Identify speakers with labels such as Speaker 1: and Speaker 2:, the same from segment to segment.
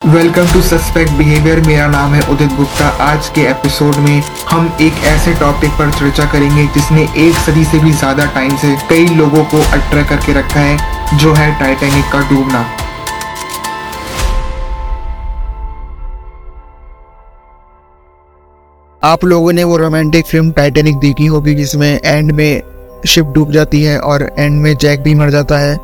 Speaker 1: Welcome to suspect behaviour मेरा नाम है उदित गुप्ता। आज के एपिसोड में हम एक ऐसे टॉपिक पर चर्चा करेंगे जिसने एक सदी से भी ज़्यादा टाइम से कई लोगों को अट्रैक्ट करके रखा है, जो है टाइटैनिक का डूबना।
Speaker 2: आप लोगों ने वो रोमांटिक फ़िल्म टाइटैनिक देखी होगी, जिसमें एंड में शिप डूब जाती है और एंड में जैक भी मर जाता है।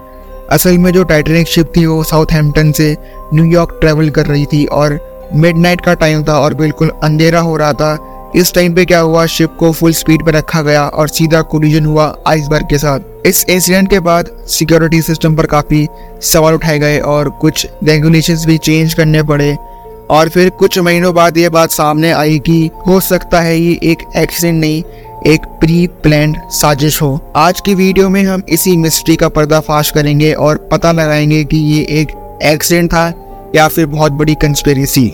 Speaker 2: असल में जो टाइटेनिक शिप थी, वो साउथहैम्पटन से न्यूयॉर्क ट्रेवल कर रही थी और मिडनाइट का टाइम था और बिल्कुल अंधेरा हो रहा था। इस टाइम पे क्या हुआ शिप को फुल स्पीड पर रखा गया और सीधा कोलिजन हुआ आइसबर्ग के साथ। इस इंसिडेंट के बाद सिक्योरिटी सिस्टम पर काफ़ी सवाल उठाए गए और कुछ रेगुलेशंस भी चेंज करने पड़े और फिर कुछ महीनों बाद ये बात सामने आई कि हो सकता है ये एक एक्सीडेंट नहीं एक प्री प्लान साजिश हो। आज की वीडियो में हम इसी मिस्ट्री का पर्दाफाश करेंगे और पता लगाएँगे कि ये एक एक्सीडेंट था या फिर बहुत बड़ी कंस्पेरेसी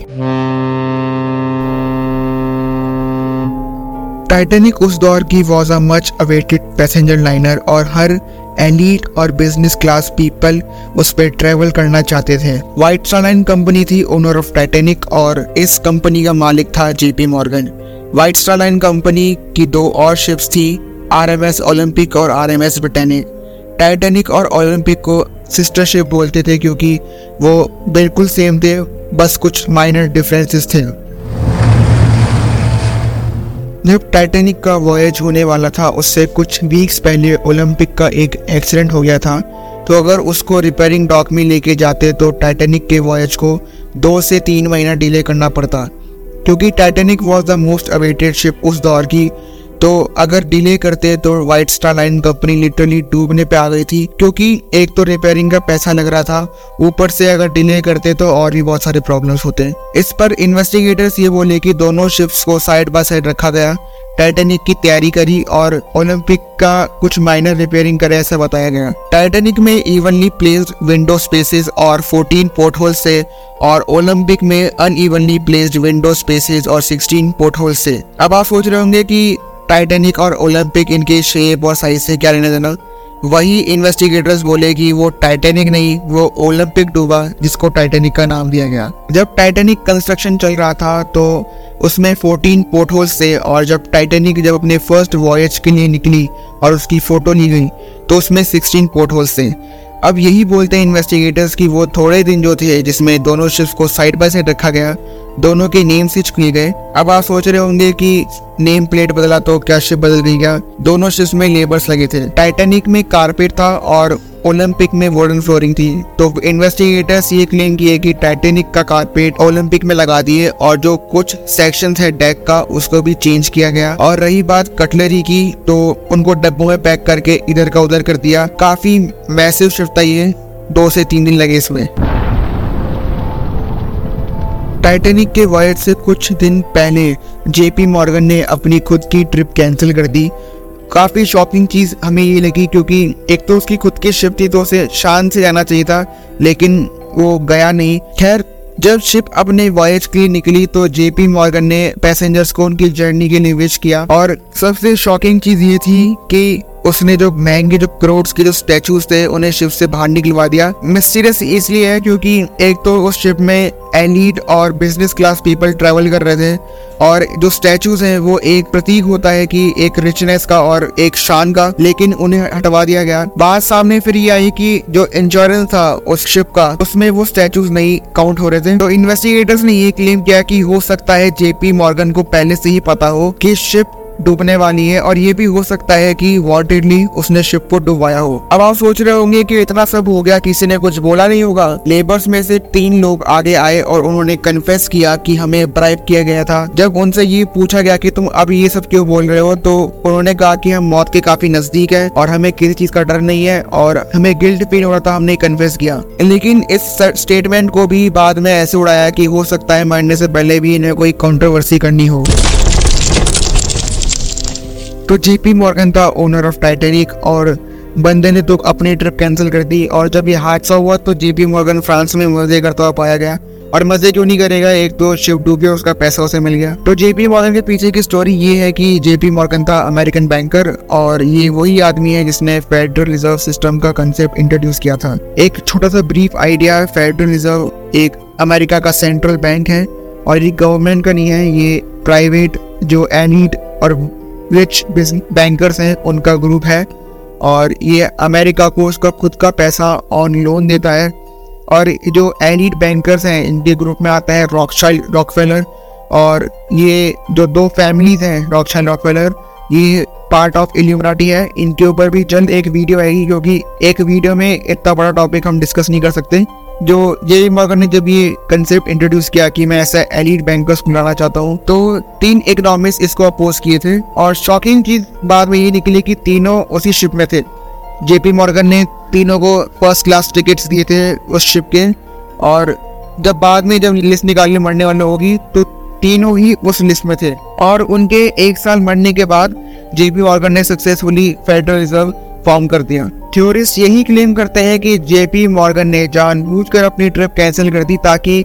Speaker 2: टाइटेनिक उस दौर की was a much awaited passenger liner और हर एलीट और बिज़नेस क्लास पीपल उस पर ट्रेवल करना चाहते थे। व्हाइट स्टार कंपनी थी ओनर ऑफ़ टाइटेनिक और इस कंपनी का मालिक था J P Morgan White Star Line company की दो और शिप्स थी आर एम एस ओलम्पिक और R M S Britannic Titanic और ओलंपिक को सिस्टर शिप बोलते थे क्योंकि वो बिल्कुल सेम थे, बस कुछ माइनर डिफरेंसेस थे। जब टाइटेनिक का वॉयज होने वाला था, उससे कुछ वीक्स पहले ओलंपिक का एक एक्सीडेंट हो गया था। तो अगर उसको रिपेयरिंग डॉक में लेके जाते तो टाइटेनिक के वॉयज को दो से तीन महीना डिले करना पड़ता। क्योंकि Titanic was the most awaited ship उस दौर की। तो अगर डिले करते तो White Star Line company literally डूबने पे आ गई थी, क्योंकि एक तो रिपेयरिंग का पैसा लग रहा था, ऊपर से अगर डिले करते तो और भी बहुत सारे प्रॉब्लम्स होते। इस पर इन्वेस्टिगेटर्स ये बोले कि दोनों शिप्स को साइड बाय साइड रखा गया। टाइटेनिक की तैयारी करी और ओलंपिक का कुछ माइनर रिपेयरिंग करे ऐसा बताया गया। टाइटेनिक में इवनली प्लेस्ड विंडो स्पेसेस और 14 पोर्ट होल से और ओलंपिक में अनइवनली प्लेस्ड विंडो स्पेसेस और 16 पोर्ट होल से अब आप सोच रहे होंगे कि टाइटेनिक और ओलंपिक इनके शेप और साइज़ से क्या लेना देना वही इन्वेस्टिगेटर्स बोले कि वो टाइटेनिक नहीं, वो ओलंपिक डूबा, जिसको टाइटेनिक का नाम दिया गया। जब टाइटेनिक कंस्ट्रक्शन चल रहा था तो उसमें 14 पोर्ट होल्स थे और जब टाइटेनिक जब अपने फ़र्स्ट वॉयज के लिए निकली और उसकी फ़ोटो ली गई तो उसमें 16 पोर्ट होल्स थे। अब यही बोलते हैं इन्वेस्टिगेटर्स कि वो थोड़े दिन जो थे, जिसमें दोनों शिप्स को साइड बाय साइड रखा गया दोनों के नेम स्विच किए गए। अब आप सोच रहे होंगे कि नेम प्लेट बदला तो क्या शिप बदल गई क्या दोनों शिप्स में लेबर्स लगे थे? टाइटेनिक में कारपेट था और ओलंपिक में वुडन फ्लोरिंग थी। तो इन्वेस्टिगेटर्स ये क्लेम किए कि टाइटेनिक का कारपेट ओलंपिक में लगा दिए और जो कुछ सेक्शंस है डेक का, उसको भी चेंज किया गया। और रही बात कटलरी की तो उनको डब्बों में पैक करके इधर का उधर कर दिया। काफ़ी मैसिव शिफ्ट था ये। दो से तीन दिन लगे इसमें। टाइटेनिक के वॉयज से कुछ दिन पहले जेपी मॉर्गन ने अपनी खुद की ट्रिप कैंसिल कर दी। काफ़ी शॉकिंग चीज़ हमें ये लगी क्योंकि एक तो उसकी खुद की शिप थी तो उसे शान से जाना चाहिए था, लेकिन वो गया नहीं। खैर, जब शिप अपने वॉयज के लिए निकली तो जेपी मॉर्गन ने पैसेंजर्स को उनकी जर्नी के लिए विश किया। और सबसे शॉकिंग चीज़ ये थी कि उसने जो महँगे जो करोड़ के जो स्टेचूज थे, उन्हें शिप से बाहर निकलवा दिया। मिस्टीरियस इसलिए है क्योंकि एक तो उस शिप में एलिट और बिज़नेस क्लास पीपल ट्रेवल कर रहे थे और जो स्टैचूज हैं, वो एक प्रतीक होता है कि एक रिचनेस का और एक शान का, लेकिन उन्हें हटवा दिया गया। बात सामने फिर ये आई कि जो इंश्योरेंस था उस शिप का, उसमें वो स्टैचूज नहीं काउंट हो रहे थे। तो इन्वेस्टिगेटर्स ने ये क्लेम किया कि हो सकता है जेपी मॉर्गन को पहले से ही पता हो कि शिप डूबने वाली है और ये भी हो सकता है कि वॉन्टेडली उसने शिप को डुबाया हो। अब आप सोच रहे होंगे कि इतना सब हो गया, किसी ने कुछ बोला नहीं होगा। लेबर्स में से तीन लोग आगे आए और उन्होंने कन्फेस किया कि हमें ब्राइब किया गया था। जब उनसे ये पूछा गया कि तुम अब ये सब क्यों बोल रहे हो तो उन्होंने कहा कि हम मौत के काफ़ी नज़दीक है और हमें किसी चीज़ का डर नहीं है और हमें गिल्ट फील हो रहा था, हमने कन्फेस किया। लेकिन इस स्टेटमेंट को भी बाद में ऐसे उड़ाया कि हो सकता है मरने से पहले भी इन्हें कोई कंट्रोवर्सी करनी हो। तो जेपी मॉर्गन था ओनर ऑफ़ टाइटेनिक और बंदे ने तो अपनी ट्रिप कैंसिल कर दी, और जब ये हादसा हुआ तो जेपी मॉर्गन फ्रांस में मज़े करता हुआ पाया गया, और मज़े क्यों नहीं करेगा, एक तो शिव डूब उसका पैसा उसे मिल गया। तो जेपी मॉर्गन के पीछे की स्टोरी ये है कि जेपी मॉर्गन था अमेरिकन बैंकर और ये वही आदमी है जिसने फेडरल रिज़र्व सिस्टम का कंसेप्ट इंट्रोड्यूस किया था। एक छोटा सा ब्रीफ आइडिया फेडरल रिज़र्व एक अमेरिका का सेंट्रल बैंक है, और ये गवर्नमेंट का नहीं है, ये प्राइवेट जो एलिट और रिच बैंकर्स हैं, उनका ग्रुप है। और ये अमेरिका को उसका खुद का पैसा ऑन लोन देता है। और जो एलिट बैंकर्स हैं, इनके ग्रुप में आता है रॉकशाइल्ड रॉकफेलर और ये जो दो फैमिलीज़ हैं रॉकशाइल्ड रॉकफेलर ये पार्ट ऑफ़ इल्यूमिनाटी है। इनके ऊपर भी जल्द एक वीडियो आएगी, क्योंकि एक वीडियो में इतना बड़ा टॉपिक हम डिस्कस नहीं कर सकते। जो जेपी मॉर्गन ने जब ये कंसेप्ट इंट्रोड्यूस किया कि मैं ऐसा एलिट बैंकर्स बुलाना चाहता हूँ तो तीन इकोनॉमिक्स इसको अपोज किए थे और शॉकिंग चीज़ बाद में ये निकली कि तीनों उसी शिप में थे। जेपी मॉर्गन ने तीनों को फ़र्स्ट क्लास टिकट्स दिए थे उस शिप के और जब बाद में जब लिस्ट निकालने मरने वाले होगी तो तीनों ही उस लिस्ट में थे और उनके एक साल मरने के बाद जेपी मॉर्गन ने सक्सेसफुली फेडरल रिज़र्व फॉर्म कर दिया। थ्योरिस्ट यही क्लेम करते हैं कि जेपी मॉर्गन ने जानबूझकर अपनी ट्रिप कैंसिल कर दी ताकि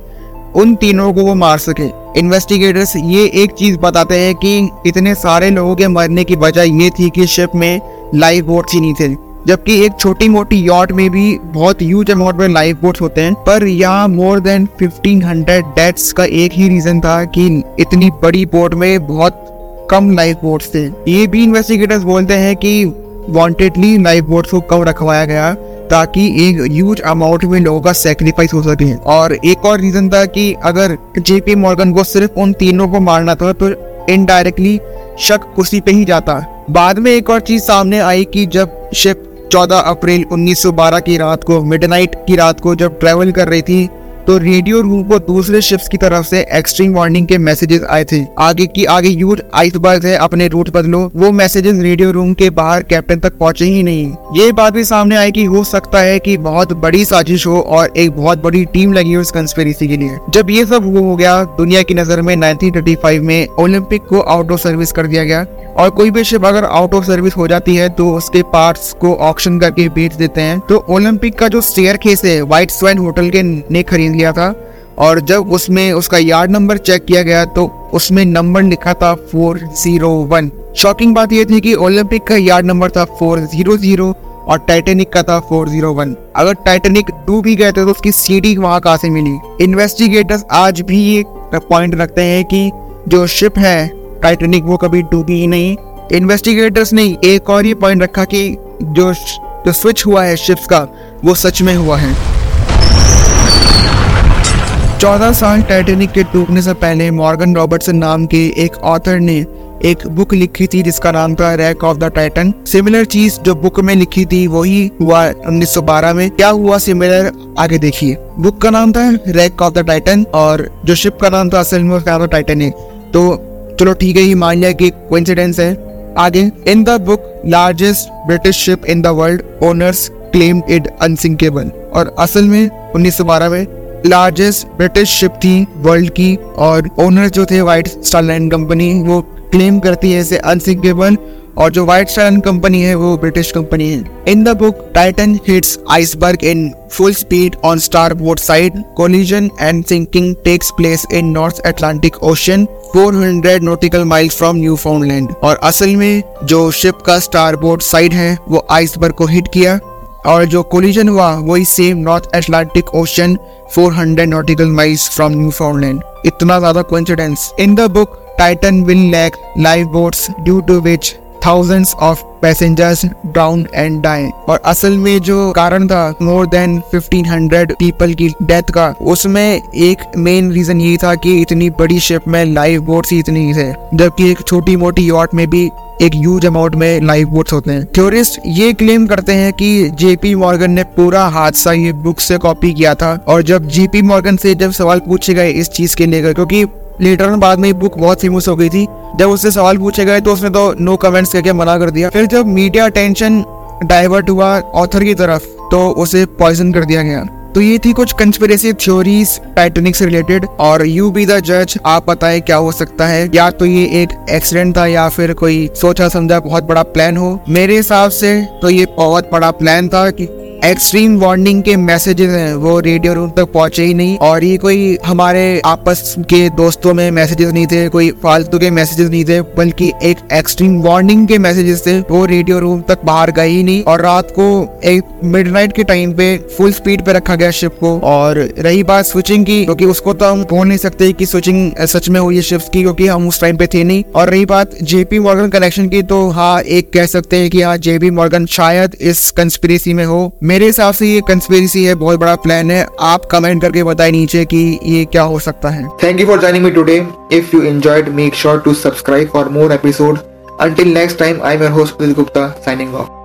Speaker 2: उन तीनों को वो मार सके। इन्वेस्टिगेटर्स ये एक चीज़ बताते हैं कि इतने सारे लोगों के मरने की वजह ये थी कि शिप में लाइव बोट्स ही नहीं थे, जबकि एक छोटी मोटी यॉट में भी बहुत ह्यूज अमाउंट में लाइफ बोट्स होते हैं। पर यहाँ मोर देन 1500 डेथ्स का एक ही रीजन था कि इतनी बड़ी बोट में बहुत कम लाइफ बोट्स थे। ये भी इन्वेस्टिगेटर्स बोलते हैं कि वांटेडली लाइफ बोट्स को कम रखवाया गया ताकि एक ह्यूज अमाउंट में लोगों का सेक्रीफाइस हो सके। और एक और रीजन था कि अगर जेपी मॉर्गन को सिर्फ़ उन तीनों को मारना था तो इनडायरेक्टली शक उसी पे ही जाता। बाद में एक और चीज़ सामने आई कि जब शिप 14 अप्रैल 1912 की रात को मिडनाइट की रात को जब ट्रेवल कर रही थी तो रेडियो रूम को दूसरे शिप्स की तरफ़ से एक्सट्रीम वार्निंग के मैसेजेस आए थे। आगे की, आगे यूथ आइसबर्ग है अपने रूट बदलो। वो मैसेजेस रेडियो रूम के बाहर कैप्टन तक पहुँचे ही नहीं। ये बात भी सामने आई कि हो सकता है कि बहुत बड़ी साजिश हो और एक बहुत बड़ी टीम लगी हो इस कंस्पेरेसी के लिए। जब ये सब वो हो गया, दुनिया की नज़र में 1935 में ओलंपिक को आउट ऑफ़ सर्विस कर दिया गया। और कोई भी शिप अगर आउट ऑफ़ सर्विस हो जाती है तो उसके पार्ट्स को ऑक्शन करके बेच देते हैं। तो ओलंपिक का जो स्टेयर केस है व्हाइट स्वैन होटल के ने खरीद लिया था और जब उसमें उसका यार्ड नंबर चेक किया गया तो उसमें नंबर लिखा था फोर ज़ीरो वन। शॉकिंग बात यह थी कि ओलंपिक का यार्ड नंबर था फोर ज़ीरो ज़ीरो और टाइटेनिक का था फोर ज़ीरो वन। अगर टाइटेनिक डूब भी गए थे तो उसकी सीडी वहाँ कहा से मिली? इन्वेस्टिगेटर्स आज भी ये पॉइंट रखते हैं कि जो शिप है टाइटेनिक वो कभी डूबी ही नहीं। इन्वेस्टिगेटर्स ने एक और ये पॉइंट रखा कि जो जो स्विच हुआ है शिप्स का, वो सच में हुआ है। चौदह साल टाइटेनिक के डूबने से पहले मॉर्गन रॉबर्टसन नाम के एक ऑथर ने एक बुक लिखी थी, जिसका नाम था wreck of the Titan similar चीज़ जो बुक में लिखी थी, वही हुआ 1912 में। क्या हुआ सिमिलर आगे देखिए। बुक का नाम था रैक ऑफ़ द टाइटन और जो शिप का नाम था असल में उसका था तो चलो ठीक है, ये मान लिया कि कोइंसिडेंस है। आगे in the book largest British ship in the world owners claim it unsinkable और असल में 1912 में लार्जेस्ट ब्रिटिश शिप थी वर्ल्ड की, और ओनर जो थे व्हाइट स्टारलैंड कंपनी वो क्लेम करती है इसे अनसिंकेबल और जो व्हाइट स्टार कंपनी है, वो ब्रिटिश कंपनी है। In the book Titan hits iceberg in full speed on starboard side collision and sinking takes place in North Atlantic Ocean 400 nautical miles from Newfoundland और असल में, जो ship का star board side है, वो iceberg को hit किया, और जो कोलिजन हुआ, वही same North Atlantic Ocean 400 nautical miles from Newfoundland इतना ज्यादा coincidence in the book Titan will lack lifeboats due to which thousands of passengers down and die और असल में जो कारण था मोर देन 1500 पीपल की डेथ का, उसमें एक मेन रीजन यही था कि इतनी बड़ी शिप में लाइव बोट्स ही इतनी थे जबकि एक छोटी मोटी यॉट में भी एक ह्यूज अमाउंट में लाइफ बोट्स होते हैं। थ्योरिस्ट ये क्लेम करते हैं कि जेपी मॉर्गन ने पूरा हादसा ये बुक से कॉपी किया था, और जब जेपी मॉर्गन से जब सवाल पूछे गए इस चीज़ के लेकर, क्योंकि लेटर बाद में बुक बहुत फ़ेमस हो गई थी। जब उससे सवाल पूछे गए तो उसने तो नो कमेंट्स करके मना कर दिया। फिर जब मीडिया अटेंशन डाइवर्ट हुआ ऑथर की तरफ़ तो उसे पॉइजन कर दिया गया। तो ये थी कुछ कंस्पिरेसी थ्योरीज टाइटेनिक से रिलेटेड और यू बी द जज आप बताएँ क्या हो सकता है। या तो ये एक एक्सीडेंट था, या फिर कोई सोचा समझा बहुत बड़ा प्लान हो। मेरे हिसाब से तो ये बहुत बड़ा प्लान था कि एक्सट्रीम वार्निंग के मैसेजेस हैं, वो रेडियो रूम तक पहुँचे ही नहीं और ये कोई हमारे आपस के दोस्तों में मैसेजेस नहीं थे, कोई फालतू के मैसेजेस नहीं थे, बल्कि एक एक्सट्रीम वार्निंग के मैसेजेस थे, वो रेडियो रूम तक बाहर गए ही नहीं और रात को एक मिडनाइट के टाइम पे फुल स्पीड पे रखा गया शिप को और रही बात स्विचिंग की, क्योंकि उसको तो हम बोल नहीं सकते कि स्विचिंग सच में हुई है शिफ्ट की, क्योंकि हम उस टाइम पे थे नहीं और रही बात जेपी मॉर्गन कनेक्शन की तो हाँ एक कह सकते हैं कि हाँ जेपी मॉर्गन शायद इस कंस्पिरेसी में हो मेरे हिसाब से ये कंस्पेरिसी है, बहुत बड़ा प्लान है। आप कमेंट करके बताए नीचे कि ये क्या हो सकता है।
Speaker 1: Thank you for joining me today if you enjoyed make sure to subscribe for more episode until next time I am your host Gupta signing off.